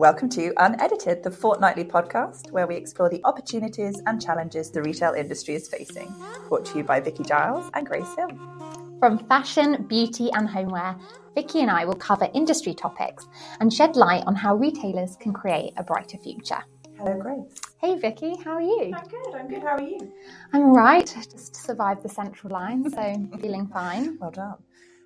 Welcome to Unedited, the fortnightly podcast where we explore the opportunities and challenges the retail industry is facing. Brought to you by Vicky Giles and Grace Hill. From fashion, beauty, and homeware, Vicky and I will cover industry topics and shed light on how retailers can create a brighter future. Hello, Grace. Hey, Vicky, how are you? I'm good. I'm good. How are you? I'm all right. Just survived the central line, so feeling fine. Well done.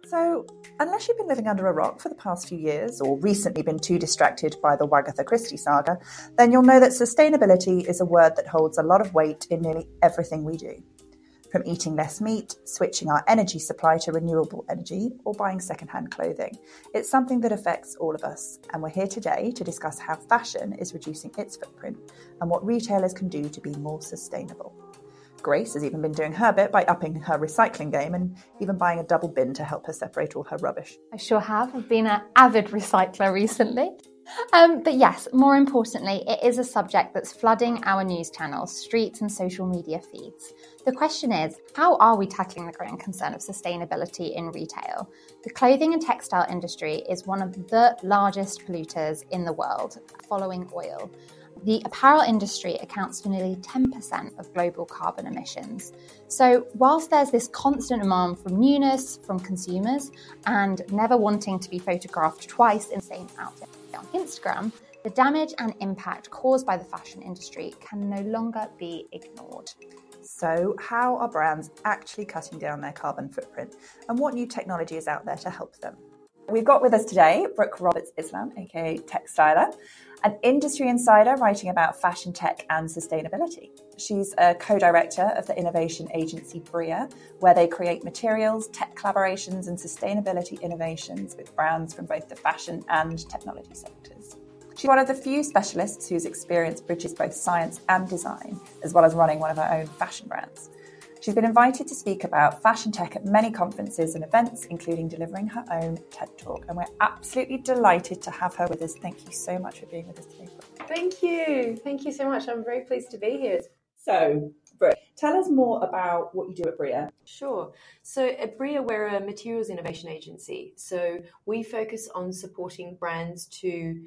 So, unless you've been living under a rock for the past few years or recently been too distracted by the Wagatha Christie saga, then you'll know that sustainability is a word that holds a lot of weight in nearly everything we do. From eating less meat, switching our energy supply to renewable energy, or buying secondhand clothing, it's something that affects all of us. And we're here today to discuss how fashion is reducing its footprint and what retailers can do to be more sustainable. Grace has even been doing her bit by upping her recycling game and even buying a double bin to help her separate all her rubbish. I sure have. I've been an avid recycler recently. Um, but yes, more importantly, it is a subject that's flooding our news channels, streets, and social media feeds. The question is how are we tackling the growing concern of sustainability in retail? The clothing and textile industry is one of the largest polluters in the world, following oil. The apparel industry accounts for nearly 10% of global carbon emissions. So, whilst there's this constant demand from newness from consumers and never wanting to be photographed twice in the same outfit on Instagram, the damage and impact caused by the fashion industry can no longer be ignored. So, how are brands actually cutting down their carbon footprint, and what new technology is out there to help them? We've got with us today Brooke Roberts Islam, aka Techstyler, an industry insider writing about fashion tech and sustainability. She's a co director of the innovation agency Bria, where they create materials, tech collaborations, and sustainability innovations with brands from both the fashion and technology sectors. She's one of the few specialists whose experience bridges both science and design, as well as running one of her own fashion brands. She's been invited to speak about fashion tech at many conferences and events, including delivering her own TED Talk. And we're absolutely delighted to have her with us. Thank you so much for being with us today. Brooke. Thank you. Thank you so much. I'm very pleased to be here. So, Brooke, tell us more about what you do at Bria. Sure. So, at Bria, we're a materials innovation agency. So, we focus on supporting brands to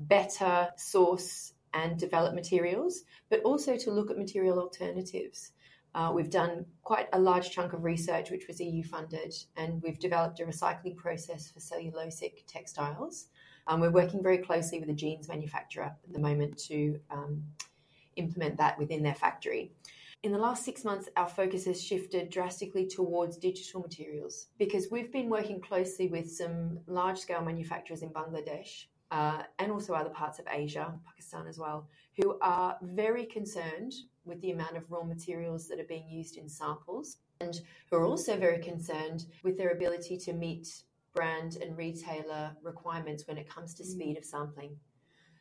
better source and develop materials, but also to look at material alternatives. Uh, we've done quite a large chunk of research, which was EU funded, and we've developed a recycling process for cellulosic textiles. Um, we're working very closely with a jeans manufacturer at the moment to um, implement that within their factory. In the last six months, our focus has shifted drastically towards digital materials because we've been working closely with some large scale manufacturers in Bangladesh uh, and also other parts of Asia, Pakistan as well, who are very concerned with the amount of raw materials that are being used in samples and who are also very concerned with their ability to meet brand and retailer requirements when it comes to mm. speed of sampling.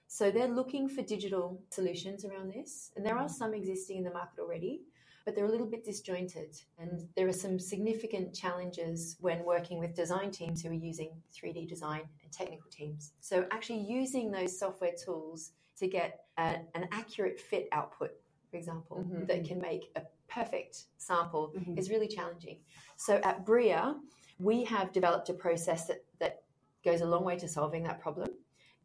So they're looking for digital solutions around this, and there are some existing in the market already, but they're a little bit disjointed. And there are some significant challenges when working with design teams who are using 3D design and technical teams. So actually using those software tools to get a, an accurate fit output for example, mm-hmm. that mm-hmm. can make a perfect sample mm-hmm. is really challenging. So at Bria, we have developed a process that, that goes a long way to solving that problem.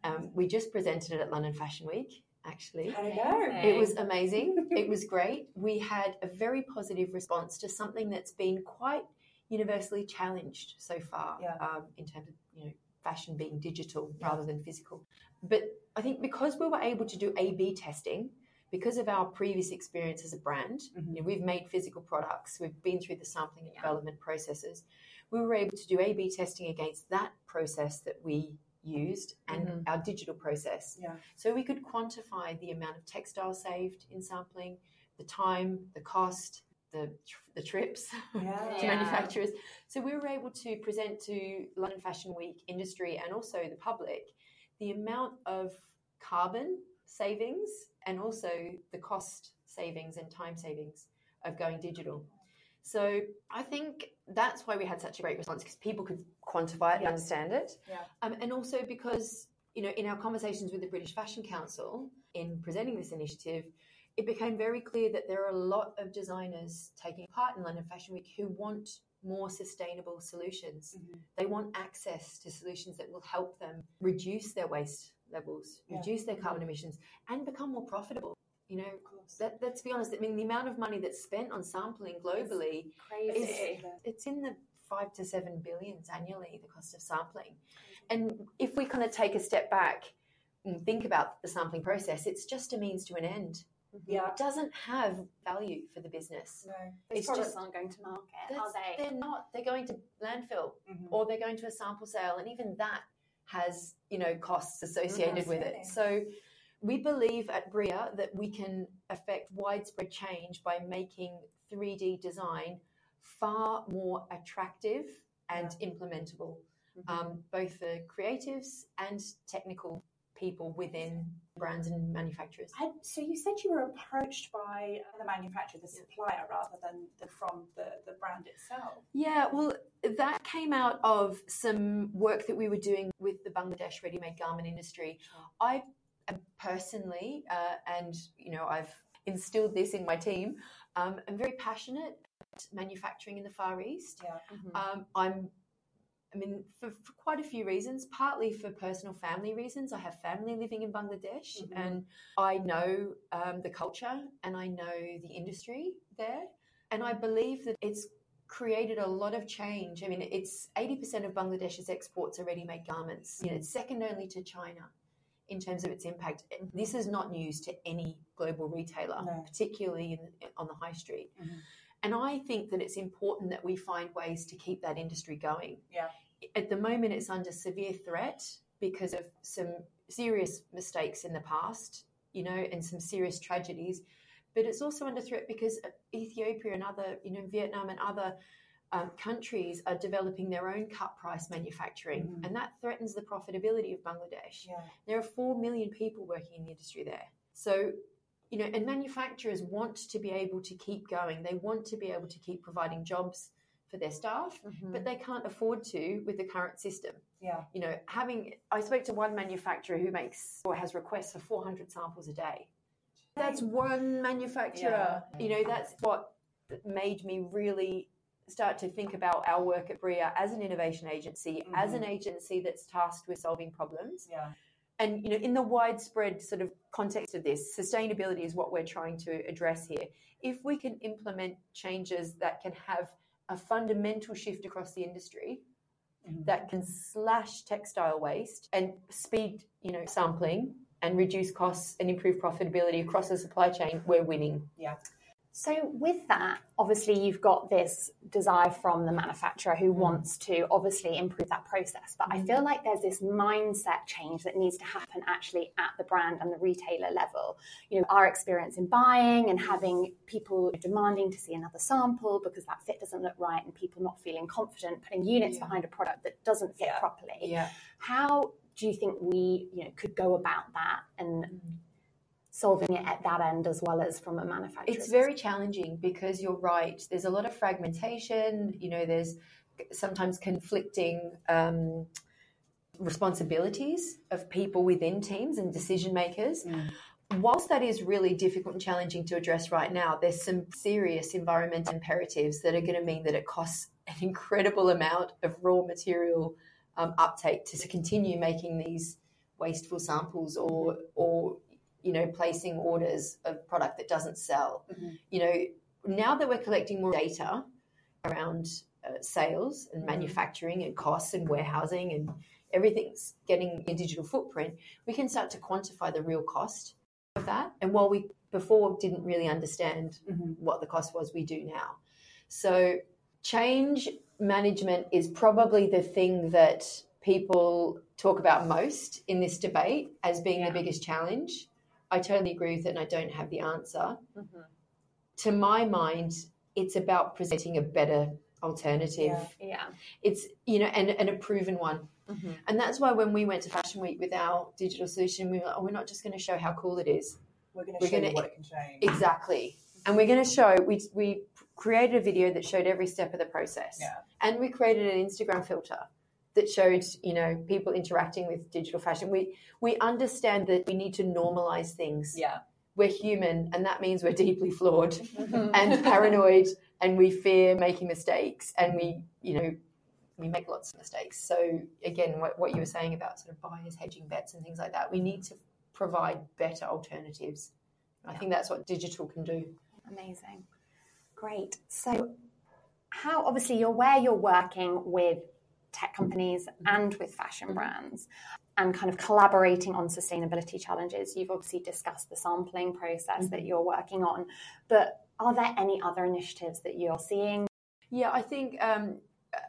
Um, we just presented it at London Fashion Week, actually. It was amazing. it was great. We had a very positive response to something that's been quite universally challenged so far yeah. um, in terms of you know fashion being digital yeah. rather than physical. But I think because we were able to do A/B testing, because of our previous experience as a brand, mm-hmm. you know, we've made physical products, we've been through the sampling and development processes. We were able to do A B testing against that process that we used and mm-hmm. our digital process. Yeah. So we could quantify the amount of textile saved in sampling, the time, the cost, the, the trips yeah. to manufacturers. So we were able to present to London Fashion Week industry and also the public the amount of carbon savings and also the cost savings and time savings of going digital. So I think that's why we had such a great response because people could quantify it and understand it. Yeah. Um, and also because, you know, in our conversations with the British Fashion Council in presenting this initiative, it became very clear that there are a lot of designers taking part in London Fashion Week who want more sustainable solutions. Mm-hmm. They want access to solutions that will help them reduce their waste levels, Yeah. reduce their carbon emissions, and become more profitable. You know, that, let's be honest. I mean, the amount of money that's spent on sampling globally Crazy. it's in the five to seven billions annually, the cost of sampling. And if we kind of take a step back and think about the sampling process, it's just a means to an end. Yeah. It doesn't have value for the business. No. These It's products just- aren't going to market, are they? They're not. They're going to landfill Mhm. or they're going to a sample sale, and even that has you know costs associated with it. So we believe at Bria that we can affect widespread change by making 3D design far more attractive and implementable, Mm-hmm. um, both for creatives and technical people within brands and manufacturers. And so you said you were approached by the manufacturer, the supplier, rather than the, from the, the brand itself. Yeah, well, that came out of some work that we were doing with the Bangladesh ready-made garment industry. I am personally, uh, and you know, I've instilled this in my team. Um, I'm very passionate about manufacturing in the Far East. Yeah. Um, I'm, I mean, for, for quite a few reasons. Partly for personal family reasons. I have family living in Bangladesh, Mhm. and I know um, the culture and I know the industry there, and I believe that it's created a lot of change. I mean, it's 80% of Bangladesh's exports are ready-made garments. You know, it's second only to China in terms of its impact. This is not news to any global retailer, No. particularly in, on the high street. Mhm. And I think that it's important that we find ways to keep that industry going. Yeah. At the moment, it's under severe threat because of some serious mistakes in the past, you know, and some serious tragedies. But it's also under threat because Ethiopia and other, you know, Vietnam and other um, countries are developing their own cut price manufacturing, Mhm. and that threatens the profitability of Bangladesh. Yeah. There are 4 million people working in the industry there. So, you know, and manufacturers want to be able to keep going. They want to be able to keep providing jobs for their staff, but they can't afford to with the current system. Yeah. You know, having, I spoke to one manufacturer who makes or has requests for 400 samples a day. That's one manufacturer. Yeah. You know, that's what made me really start to think about our work at Bria as an innovation agency, as an agency that's tasked with solving problems. Yeah. and you know in the widespread sort of context of this sustainability is what we're trying to address here. If we can implement changes that can have a fundamental shift across the industry Mhm. that can slash textile waste and speed you know sampling and reduce costs and improve profitability across the supply chain we're winning So, with that, obviously, you've got this desire from the manufacturer who mm. wants to obviously improve that process. But I mm. feel like there's this mindset change that needs to happen actually at the brand and the retailer level. You know, our experience in buying and having people demanding to see another sample because that fit doesn't look right and people not feeling confident putting units Yeah. behind a product that doesn't fit Yeah. properly. yeah How do you think we, you know, could go about that and mm. Solving it at that end as well as from a manufacturer? It's very challenging because you're right. There's a lot of fragmentation. You know, there's sometimes conflicting um, responsibilities of people within teams and decision makers. Whilst that is really difficult and challenging to address right now, there's some serious environmental imperatives that are going to mean that it costs an incredible amount of raw material um, uptake to, to continue making these wasteful samples or or you know placing orders of product that doesn't sell. Mhm. You know, now that we're collecting more data around uh, sales and Mhm. manufacturing and costs and warehousing and everything's getting a digital footprint, we can start to quantify the real cost of that. And while we before didn't really understand Mhm. what the cost was, we do now. So change management is probably the thing that people talk about most in this debate as being Yeah. the biggest challenge. I totally agree with it and I don't have the answer. Mhm. To my mind, it's about presenting a better alternative. Yeah. Yeah. It's, you know, and, and a proven one. Mhm. And that's why when we went to Fashion Week with our digital solution, we were like, oh, we're not just going to show how cool it is. We're going to show gonna- what it can change. Exactly. And we're going to show, we, we created a video that showed every step of the process. Yeah. And we created an Instagram filter that showed, you know, people interacting with digital fashion. We, we understand that we need to normalize things. Yeah. We're human, and that means we're deeply flawed Mm-hmm. and paranoid, and we fear making mistakes, and we, you know, we make lots of mistakes. So again, what, what you were saying about sort of buyers hedging bets and things like that, we need to provide better alternatives. I think that's what digital can do. Amazing. Great. So, how obviously you're where you're working with tech companies and with fashion brands and kind of collaborating on sustainability challenges. You've obviously discussed the sampling process that you're working on, but are there any other initiatives that you're seeing? Yeah, I think um,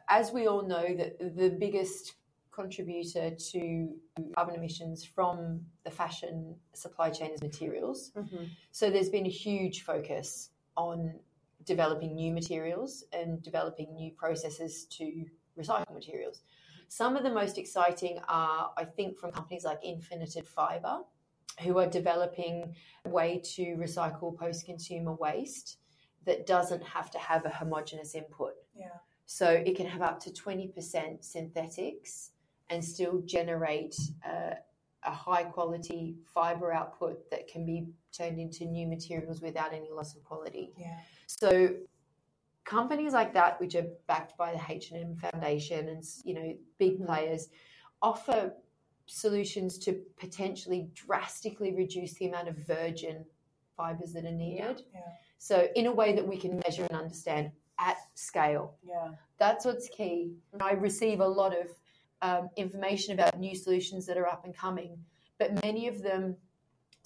as we all know that the biggest contributor to carbon emissions from the fashion supply chain is materials. Mm-hmm. So there's been a huge focus on developing new materials and developing new processes to recycle materials. Some of the most exciting are, I think, from companies like Infinited Fiber, who are developing a way to recycle post consumer waste that doesn't have to have a homogenous input. Yeah. So it can have up to 20% synthetics and still generate uh, a high quality fiber output that can be turned into new materials without any loss of quality. Yeah. So companies like that, which are backed by the H&M Foundation and you know big players, offer solutions to potentially drastically reduce the amount of virgin fibers that are needed. Yeah. So in a way that we can measure and understand at scale. Yeah. That's what's key. I receive a lot of um, information about new solutions that are up and coming, but many of them,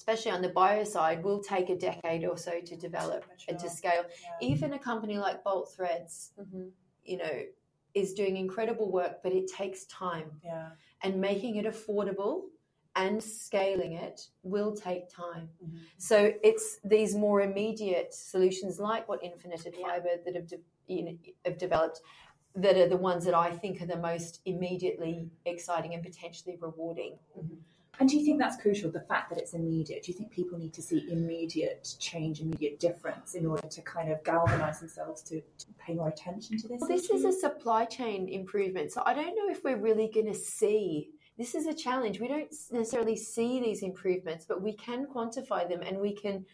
especially on the bio side, will take a decade or so to develop and to scale. Yeah. Even a company like Bolt Threads, Mm-hmm. you know, is doing incredible work, but it takes time. Yeah. And making it affordable and scaling it will take time. Mhm. So it's these more immediate solutions like what Infinited Yeah. Fiber that have, de- you know, have developed that are the ones that I think are the most immediately exciting and potentially rewarding. Mm-hmm. And do you think that's crucial, the fact that it's immediate? Do you think people need to see immediate change, immediate difference in order to kind of galvanise themselves to, to pay more attention to this? Well, this is a supply chain improvement. So I don't know if we're really going to see. This is a challenge. We don't necessarily see these improvements, but we can quantify them and we can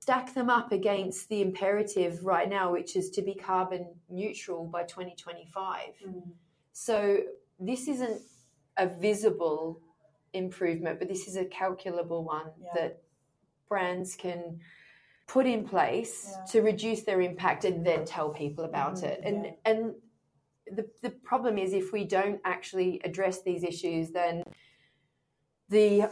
stack them up against the imperative right now, which is to be carbon neutral by 2025. Mm. So this isn't a visible improvement, but this is a calculable one Yeah. that brands can put in place Yeah. to reduce their impact and then tell people about Mhm, it. And yeah. and the the problem is if we don't actually address these issues, then the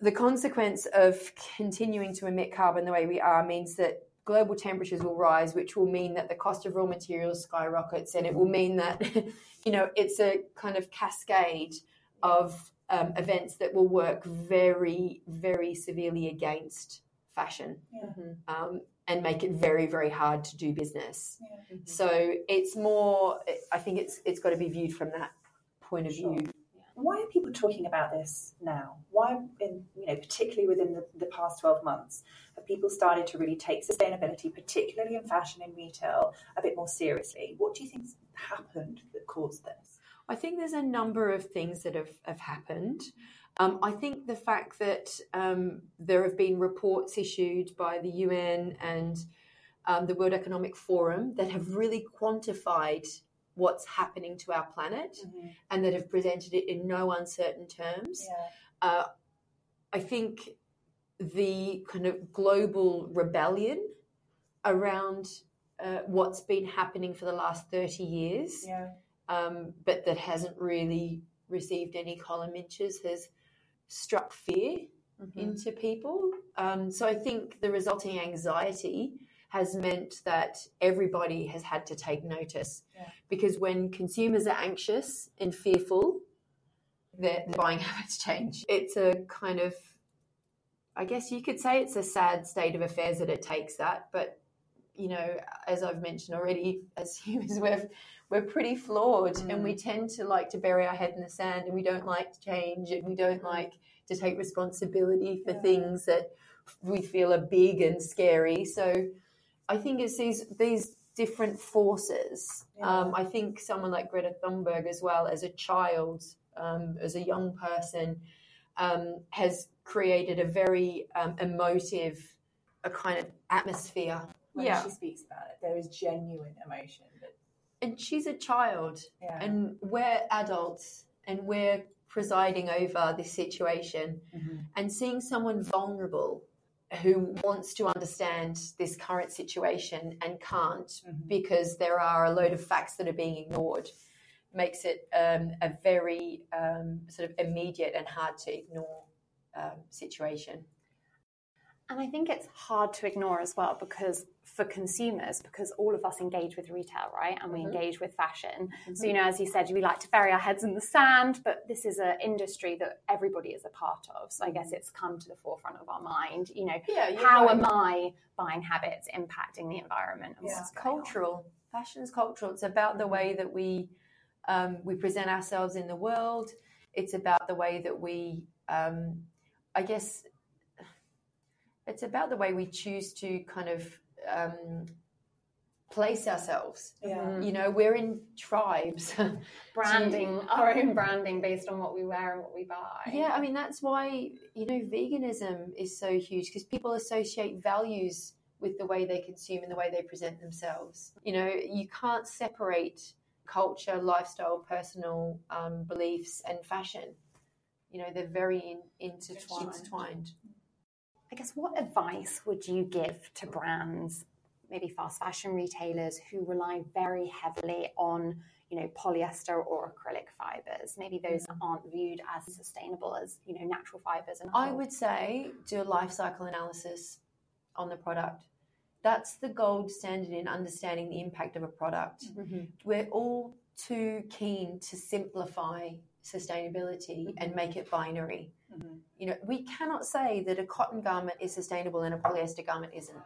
the consequence of continuing to emit carbon the way we are means that global temperatures will rise, which will mean that the cost of raw materials skyrockets, and it will mean that you know it's a kind of cascade of um, events that will work very, very severely against fashion Yeah. um, and make it very, very hard to do business. Yeah. So it's more. I think it's it's got to be viewed from that point of Sure. view. Why are people talking about this now? Why, in, you know, particularly within the, the past 12 months, have people started to really take sustainability, particularly in fashion and retail, a bit more seriously? What do you think's happened that caused this? I think there's a number of things that have, have happened. Um, I think the fact that um, there have been reports issued by the UN and um, the World Economic Forum that have really quantified what's happening to our planet and that have presented it in no uncertain terms. Yeah. Uh, I think the kind of global rebellion around uh, what's been happening for the last 30 years Yeah. um, but that hasn't really received any column inches has struck fear Mm-hmm. into people. Um, so I think the resulting anxiety has meant that everybody has had to take notice Yeah. because when consumers are anxious and fearful, their, their buying habits change. It's a kind of, I guess you could say it's a sad state of affairs that it takes that, but you know, as I've mentioned already, as humans, we're we're pretty flawed, and we mm. tend to like to bury our head in the sand, and we don't like to change, and we don't mm. like to take responsibility for Yeah. things that we feel are big and scary. So, I think it's these these different forces. Um, I think someone like Greta Thunberg, as well as a child, um, as a young person, um, has created a very um, emotive, a kind of atmosphere When Yeah. she speaks about it, there is genuine emotion and she's a child, Yeah. and we're adults, and we're presiding over this situation, Mhm. and seeing someone vulnerable who wants to understand this current situation and can't Mhm. because there are a load of facts that are being ignored makes it um, a very um, sort of immediate and hard to ignore um, situation. And I think it's hard to ignore as well because for consumers, because all of us engage with retail, right? And we Mhm. engage with fashion. So, you know, as you said, we like to bury our heads in the sand, but this is an industry that everybody is a part of. So I guess it's come to the forefront of our mind. You know, Yeah, how are my buying habits impacting the environment? And Yeah. It's going on? cultural. Fashion is cultural. It's about the way that we um, we present ourselves in the world. It's about the way that we, um, I guess, it's about the way we choose to kind of um, place ourselves. Yeah. You know, we're in tribes. Branding, our own branding based on what we wear and what we buy. Yeah, I mean that's why you know veganism is so huge because people associate values with the way they consume and the way they present themselves. You know, you can't separate culture, lifestyle, personal um, beliefs, and fashion. You know, they're very in, intertwined. intertwined. I guess what advice would you give to brands, maybe fast fashion retailers who rely very heavily on, you know, polyester or acrylic fibers? Maybe those aren't viewed as sustainable as, you know, natural fibers and I would say do a life cycle analysis on the product. That's the gold standard in understanding the impact of a product. Mm-hmm. We're all too keen to simplify sustainability mm-hmm. and make it binary. Mhm. You know, we cannot say that a cotton garment is sustainable and a polyester garment isn't.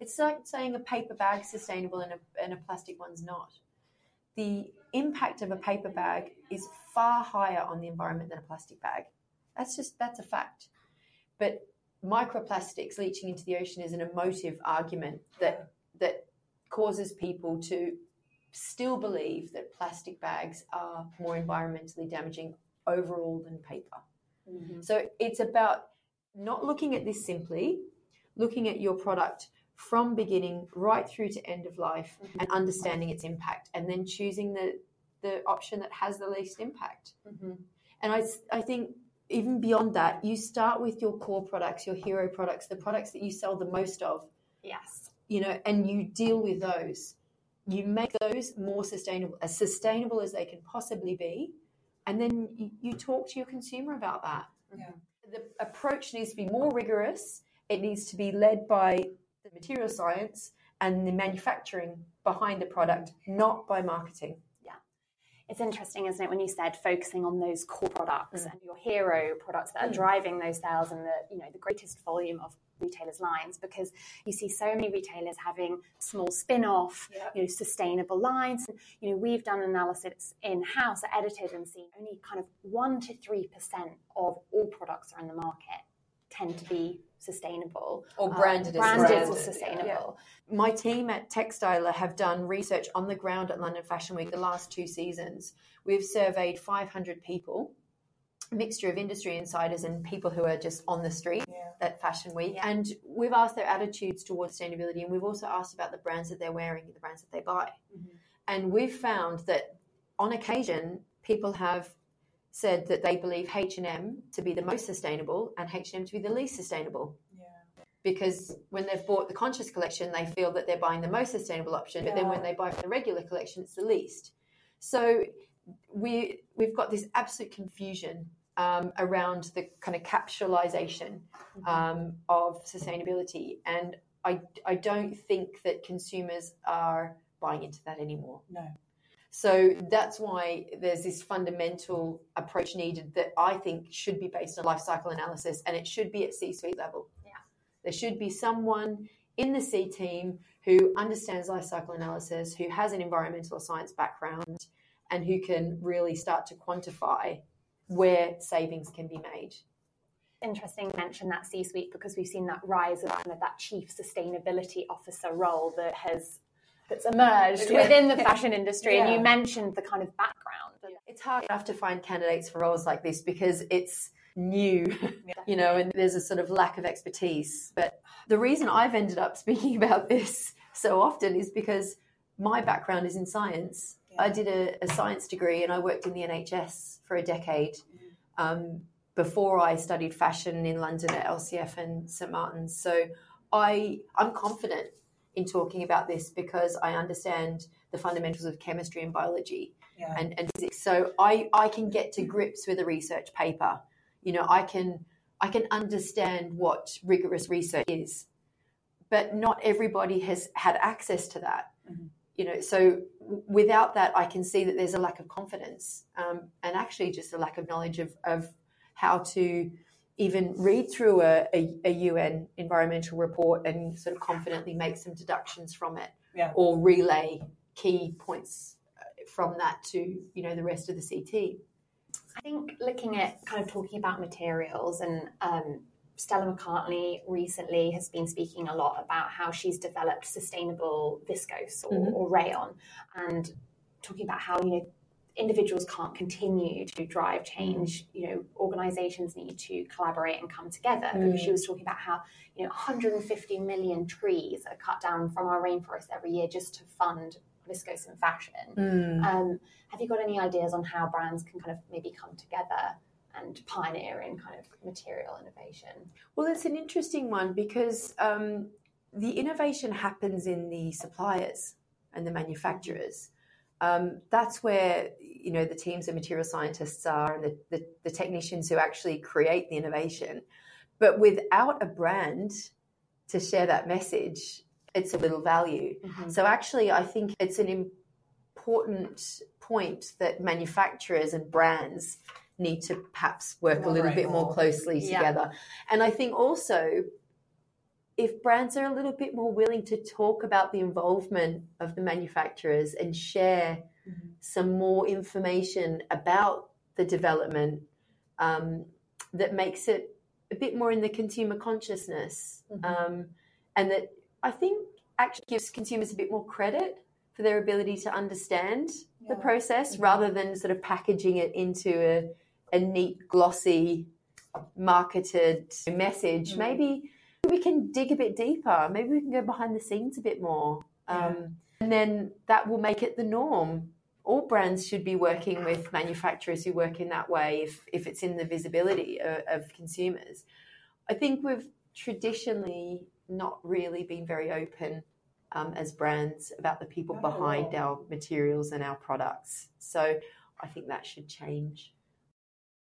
It's like saying a paper bag's sustainable and a, and a plastic one's not. The impact of a paper bag is far higher on the environment than a plastic bag. That's just that's a fact. But microplastics leaching into the ocean is an emotive argument that that causes people to still believe that plastic bags are more environmentally damaging overall than paper. Mm-hmm. So it's about not looking at this simply, looking at your product from beginning right through to end of life mm-hmm. and understanding its impact and then choosing the the option that has the least impact. Mm-hmm. And I, I think even beyond that, you start with your core products, your hero products, the products that you sell the most of, Yes. you know, and you deal with those. You make those more sustainable, as sustainable as they can possibly be, and then you, you talk to your consumer about that. Yeah. The approach needs to be more rigorous. It needs to be led by the material science and the manufacturing behind the product, not by marketing. It's interesting, isn't it, when you said focusing on those core products mm. and your hero products that are mm. driving those sales and the you know the greatest volume of retailers' lines because you see so many retailers having small spin-off, Yeah. you know, sustainable lines. And, You know, we've done analysis in-house, edited and seen only kind of one to three percent of all products that are in the market tend to be sustainable Or um, branded as branded sustainable. as sustainable. my team at Techstyler have done research on the ground at London Fashion Week the last two seasons. We've surveyed 500 people, a mixture of industry insiders and people who are just on the street Yeah. at Fashion Week. And we've asked their attitudes towards sustainability and we've also asked about the brands that they're wearing and the brands that they buy. Mm-hmm. And we've found that on occasion, people have said that they believe H&M to be the most sustainable and H&M to be the least sustainable Yeah. because when they've bought the conscious collection, they feel that they're buying the most sustainable option, but then when they buy from the regular collection, it's the least. So we we've got this absolute confusion um, around the kind of capsulization um, of sustainability, and I I don't think that consumers are buying into that anymore. No. So that's why there's this fundamental approach needed that I think should be based on life cycle analysis and it should be at C suite level. Yeah. There should be someone in the C team who understands life cycle analysis, who has an environmental science background, and who can really start to quantify where savings can be made. interesting you mention that C-suite because we've seen that rise of kind of that chief sustainability officer role that has that's emerged Yeah. within the fashion industry. And you mentioned the kind of background. It's hard enough to find candidates for roles like this because it's new, you know, and there's a sort of lack of expertise. But the reason I've ended up speaking about this so often is because my background is in science. Yeah. I did a, a, science degree and I worked in the NHS for a decade um, before I studied fashion in London at LCF and St Martin's. So I I'm confident in talking about this because I understand the fundamentals of chemistry and biology Yeah. and, and physics. So I, I can get to grips with a research paper. You know, I can I can understand what rigorous research is, but not everybody has had access to that. Mhm. You know, so without that, I can see that there's a lack of confidence um, and actually just a lack of knowledge of, of how to even read through a, a, a UN environmental report and sort of confidently make some deductions from it Yeah. or relay key points uh, from that to you know the rest of the CT. I think looking at kind of talking about materials and um, Stella McCartney recently has been speaking a lot about how she's developed sustainable viscose or, Mhm. or rayon and talking about how, you know, individuals can't continue to drive change. You know, organizations need to collaborate and come together because she was talking about how, you know, 150 million trees are cut down from our rainforest every year just to fund viscose and fashion. Um, have you got any ideas on how brands can kind of maybe come together and pioneer in kind of material innovation? Well, it's an interesting one because um, the innovation happens in the suppliers and the manufacturers. Um, that's where you know the teams of material scientists are and the, the, the technicians who actually create the innovation. But without a brand to share that message, it's a little value. Mm-hmm. So actually, I think it's an important point that manufacturers and brands need to perhaps work a little bit more closely Yeah. together. And I think also if brands are a little bit more willing to talk about the involvement of the manufacturers and share some more information about the development um, that makes it a bit more in the consumer consciousness um, and that I think actually gives consumers a bit more credit for their ability to understand the Yeah. process rather than sort of packaging it into a, a neat, glossy, marketed message. Mm. Maybe we can dig a bit deeper. Maybe we can go behind the scenes a bit more. Um, and then that will make it the norm. All brands should be working with manufacturers who work in that way if, if it's in the visibility of, of consumers. I think we've traditionally not really been very open um, as brands about the people behind our materials and our products. So I think that should change.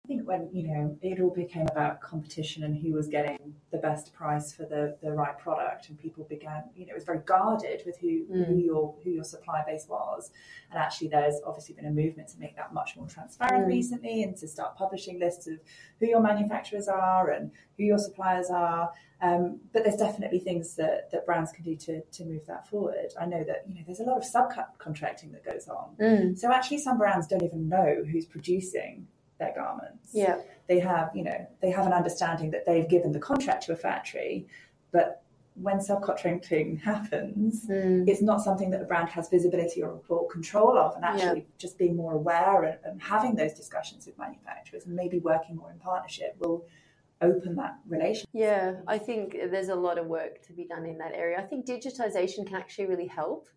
I think when you know it all became about competition and who was getting the best price for the, the right product, and people began, you know, it was very guarded with who, who Mm. your who your supply base was. And actually, there's obviously been a movement to make that much more transparent Mm. recently, and to start publishing lists of who your manufacturers are and who your suppliers are. Um, but there's definitely things that, that brands can do to, to move that forward. I know that you know there's a lot of subcontracting that goes on. So actually, some brands don't even know who's producing their garments. Yeah. They have, you know, they have an understanding that they've given the contract to a factory, but when subcontracting happens, hmm. it's not something that a brand has visibility or, or control of. And actually, just being more aware and, and having those discussions with manufacturers and maybe working more in partnership will open that relationship. Yeah, I think there's a lot of work to be done in that area. I think digitization can actually really help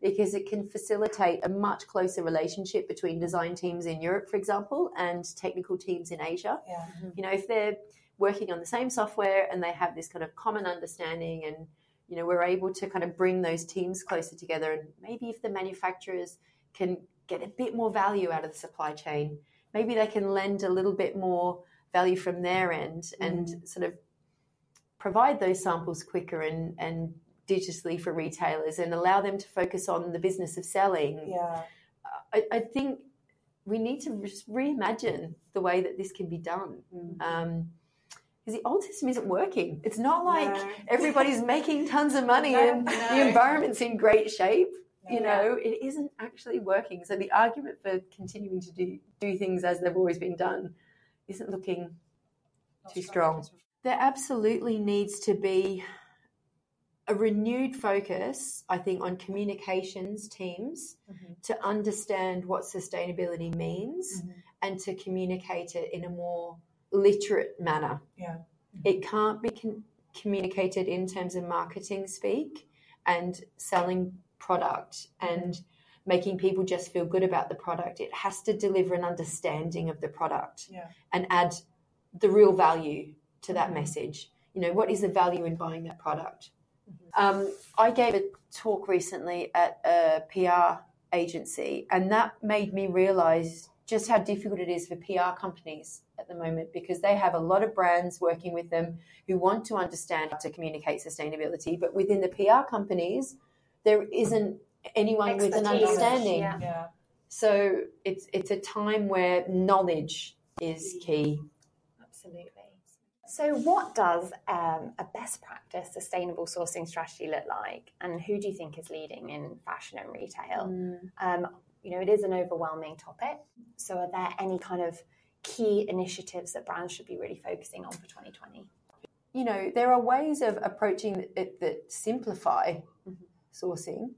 because it can facilitate a much closer relationship between design teams in Europe, for example, and technical teams in Asia. Yeah. Mm-hmm. You know, if they're working on the same software and they have this kind of common understanding and you know we're able to kind of bring those teams closer together and maybe if the manufacturers can get a bit more value out of the supply chain maybe they can lend a little bit more value from their end and mm-hmm. sort of provide those samples quicker and, and digitally for retailers and allow them to focus on the business of selling. Yeah. I, I think we need to just reimagine the way that this can be done. Um, because the old system isn't working. It's not like No. everybody's making tons of money No, and no. the environment's in great shape. You No. know, it isn't actually working. So the argument for continuing to do, do things as they've always been done isn't looking too strong. There absolutely needs to be a renewed focus, I think, on communications teams to understand what sustainability means Mhm. and to communicate it in a more literate manner. Yeah. It can't be con- communicated in terms of marketing speak and selling product and making people just feel good about the product. It has to deliver an understanding of the product Yeah. and add the real value to that message. You know, what is the value in buying that product? Um, I gave a talk recently at a PR agency, and that made me realize just how difficult it is for PR companies at the moment because they have a lot of brands working with them who want to understand how to communicate sustainability, but within the PR companies, there isn't anyone with an understanding. yeah. Yeah. So it's it's a time where knowledge is key. Absolutely. So, what does um, a best practice sustainable sourcing strategy look like, and who do you think is leading in fashion and retail? Um, you know, it is an overwhelming topic. So, are there any kind of key initiatives that brands should be really focusing on for 2020? you know, there are ways of approaching it that simplify sourcing.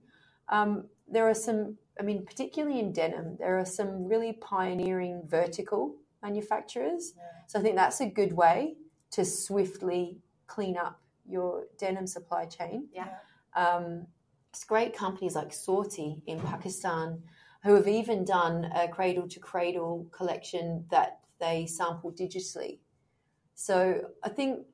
Um, there are some, I mean, particularly in denim, there are some really pioneering vertical manufacturers. So I think that's a good way to swiftly clean up your denim supply chain. Yeah. Um, it's great companies like Soorty in Pakistan who have even done a cradle to cradle collection that they sample digitally. So I think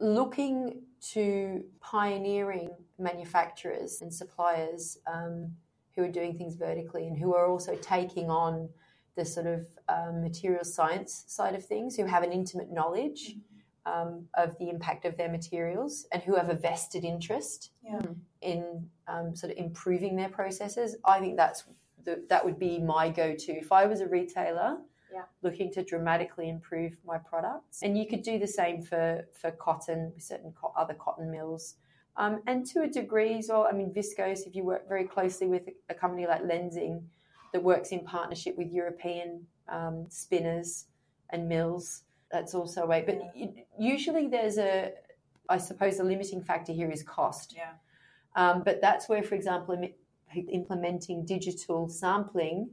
looking to pioneering manufacturers and suppliers um, who are doing things vertically and who are also taking on the sort of um, material science side of things, who have an intimate knowledge um, of the impact of their materials and who have a vested interest Yeah. in um, sort of improving their processes. I think that's the, that would be my go-to if I was a retailer Yeah. looking to dramatically improve my products. And you could do the same for for cotton, certain co- other cotton mills. Um, and to a degree as well, I mean, viscose, if you work very closely with a company like Lenzing that works in partnership with European um, spinners and mills, that's also a way. But u- usually there's a, I suppose, the limiting factor here is cost. Yeah. Um, but that's where, for example, im- implementing digital sampling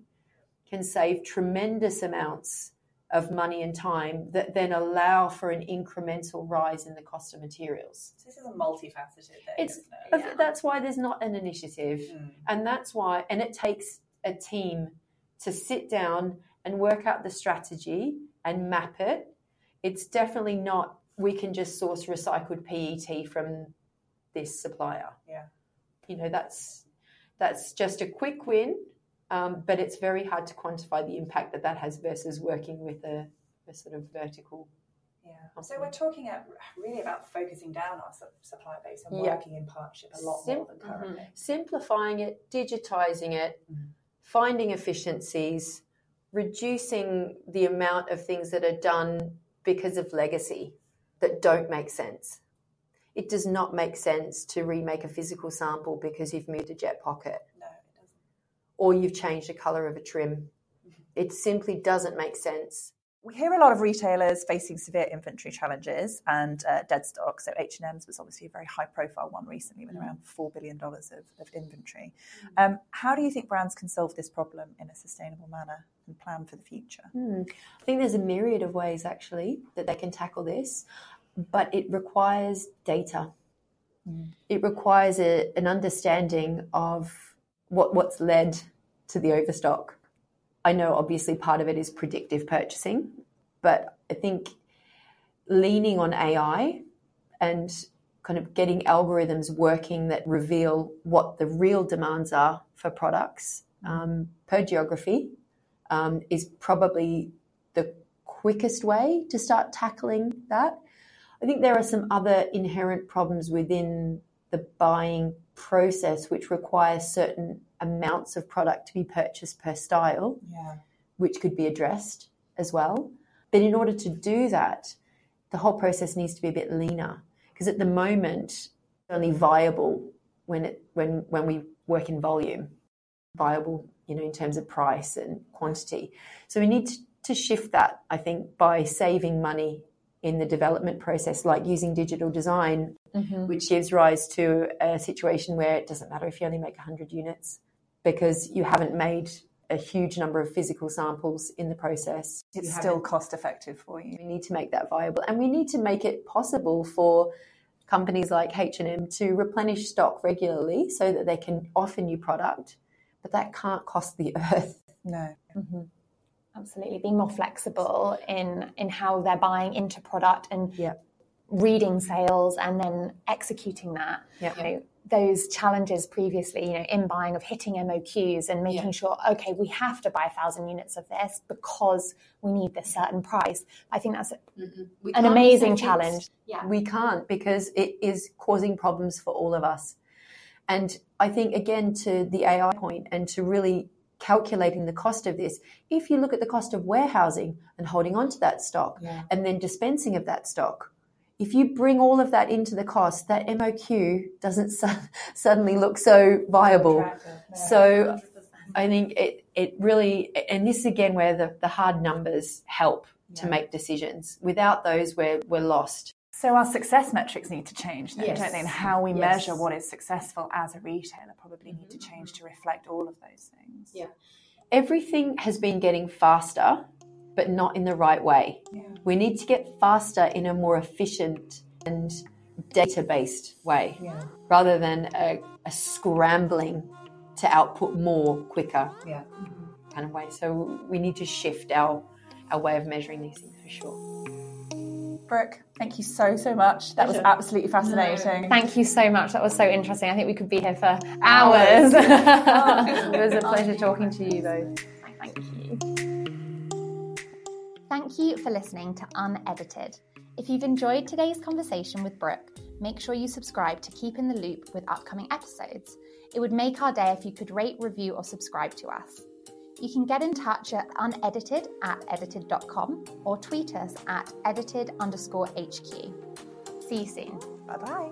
can save tremendous amounts of money and time that then allow for an incremental rise in the cost of materials. So this is a multifaceted thing. It's- it? But That's why there's not an initiative. Mm. And that's why, and it takes a team to sit down and work out the strategy and map it. It's definitely not, we can just source recycled PET from this supplier. Yeah. You know, that's, that's just a quick win, um, but it's very hard to quantify the impact that that has versus working with a, a sort of vertical. Yeah. So we're talking at, really about focusing down our su- supply base and Yeah. working in partnership a lot Sim- more than currently. simplifying it, digitizing it, Mhm. finding efficiencies, reducing the amount of things that are done because of legacy that don't make sense. It does not make sense to remake a physical sample because you've moved a jet pocket No, it doesn't. or you've changed the color of a trim. It simply doesn't make sense. We hear a lot of retailers facing severe inventory challenges and uh, dead stock. So H and M's was obviously a very high-profile one recently, with around four billion dollars of, of inventory. Um, how do you think brands can solve this problem in a sustainable manner and plan for the future? Hmm. I think there's a myriad of ways actually that they can tackle this, but it requires data. It requires a, an understanding of what, what's led to the overstock. I know obviously part of it is predictive purchasing, but I think leaning on AI and kind of getting algorithms working that reveal what the real demands are for products um, per geography um, is probably the quickest way to start tackling that. I think there are some other inherent problems within the buying process which require certain amounts of product to be purchased per style, Yeah. which could be addressed as well. But in order to do that, the whole process needs to be a bit leaner because at the moment it's only viable when it when when we work in volume, viable you know in terms of price and quantity. So we need to, to shift that I think by saving money in the development process, like using digital design, mm-hmm. which gives rise to a situation where it doesn't matter if you only make 100 units because you haven't made a huge number of physical samples in the process. It's still cost effective for you. we need to make that viable and we need to make it possible for companies like H&M to replenish stock regularly so that they can offer new product, but that can't cost the earth. No. Mm-hmm. Absolutely, being more flexible in in how they're buying into product and Yep. reading sales and then executing that. Yep. You know, those challenges previously, you know, in buying of hitting MOQs and making Yeah. sure, okay, we have to buy a thousand units of this because we need this certain price. I think that's We an amazing challenge. Yeah. We can't because it is causing problems for all of us. And I think, again, to the AI point and to really calculating the cost of this, if you look at the cost of warehousing and holding on to that stock Yeah. and then dispensing of that stock, if you bring all of that into the cost, that MOQ doesn't su- suddenly look so viable. So I think it, it really, and this is again where the, the hard numbers help to make decisions. Without those, we're, we're lost. So our success metrics need to change, then, Yes. don't they? And how we Yes. measure what is successful as a retailer probably need to mm-hmm. change to reflect all of those things. Yeah. Everything has been getting faster, but not in the right way. We need to get faster in a more efficient and data based way rather than a, a scrambling to output more quicker Yeah. kind of way. So we need to shift our, our way of measuring these things for sure. Brooke, thank you so, so much. That was absolutely fascinating. Thank you so much. That was so interesting. I think we could be here for hours. it was a pleasure talking to you both. Thank you. Thank you for listening to Unedited. If you've enjoyed today's conversation with Brooke, make sure you subscribe to keep in the loop with upcoming episodes. It would make our day if you could rate, review, or subscribe to us. You can get in touch at unedited at edited.com or tweet us at edited underscore HQ. See you soon. Bye bye.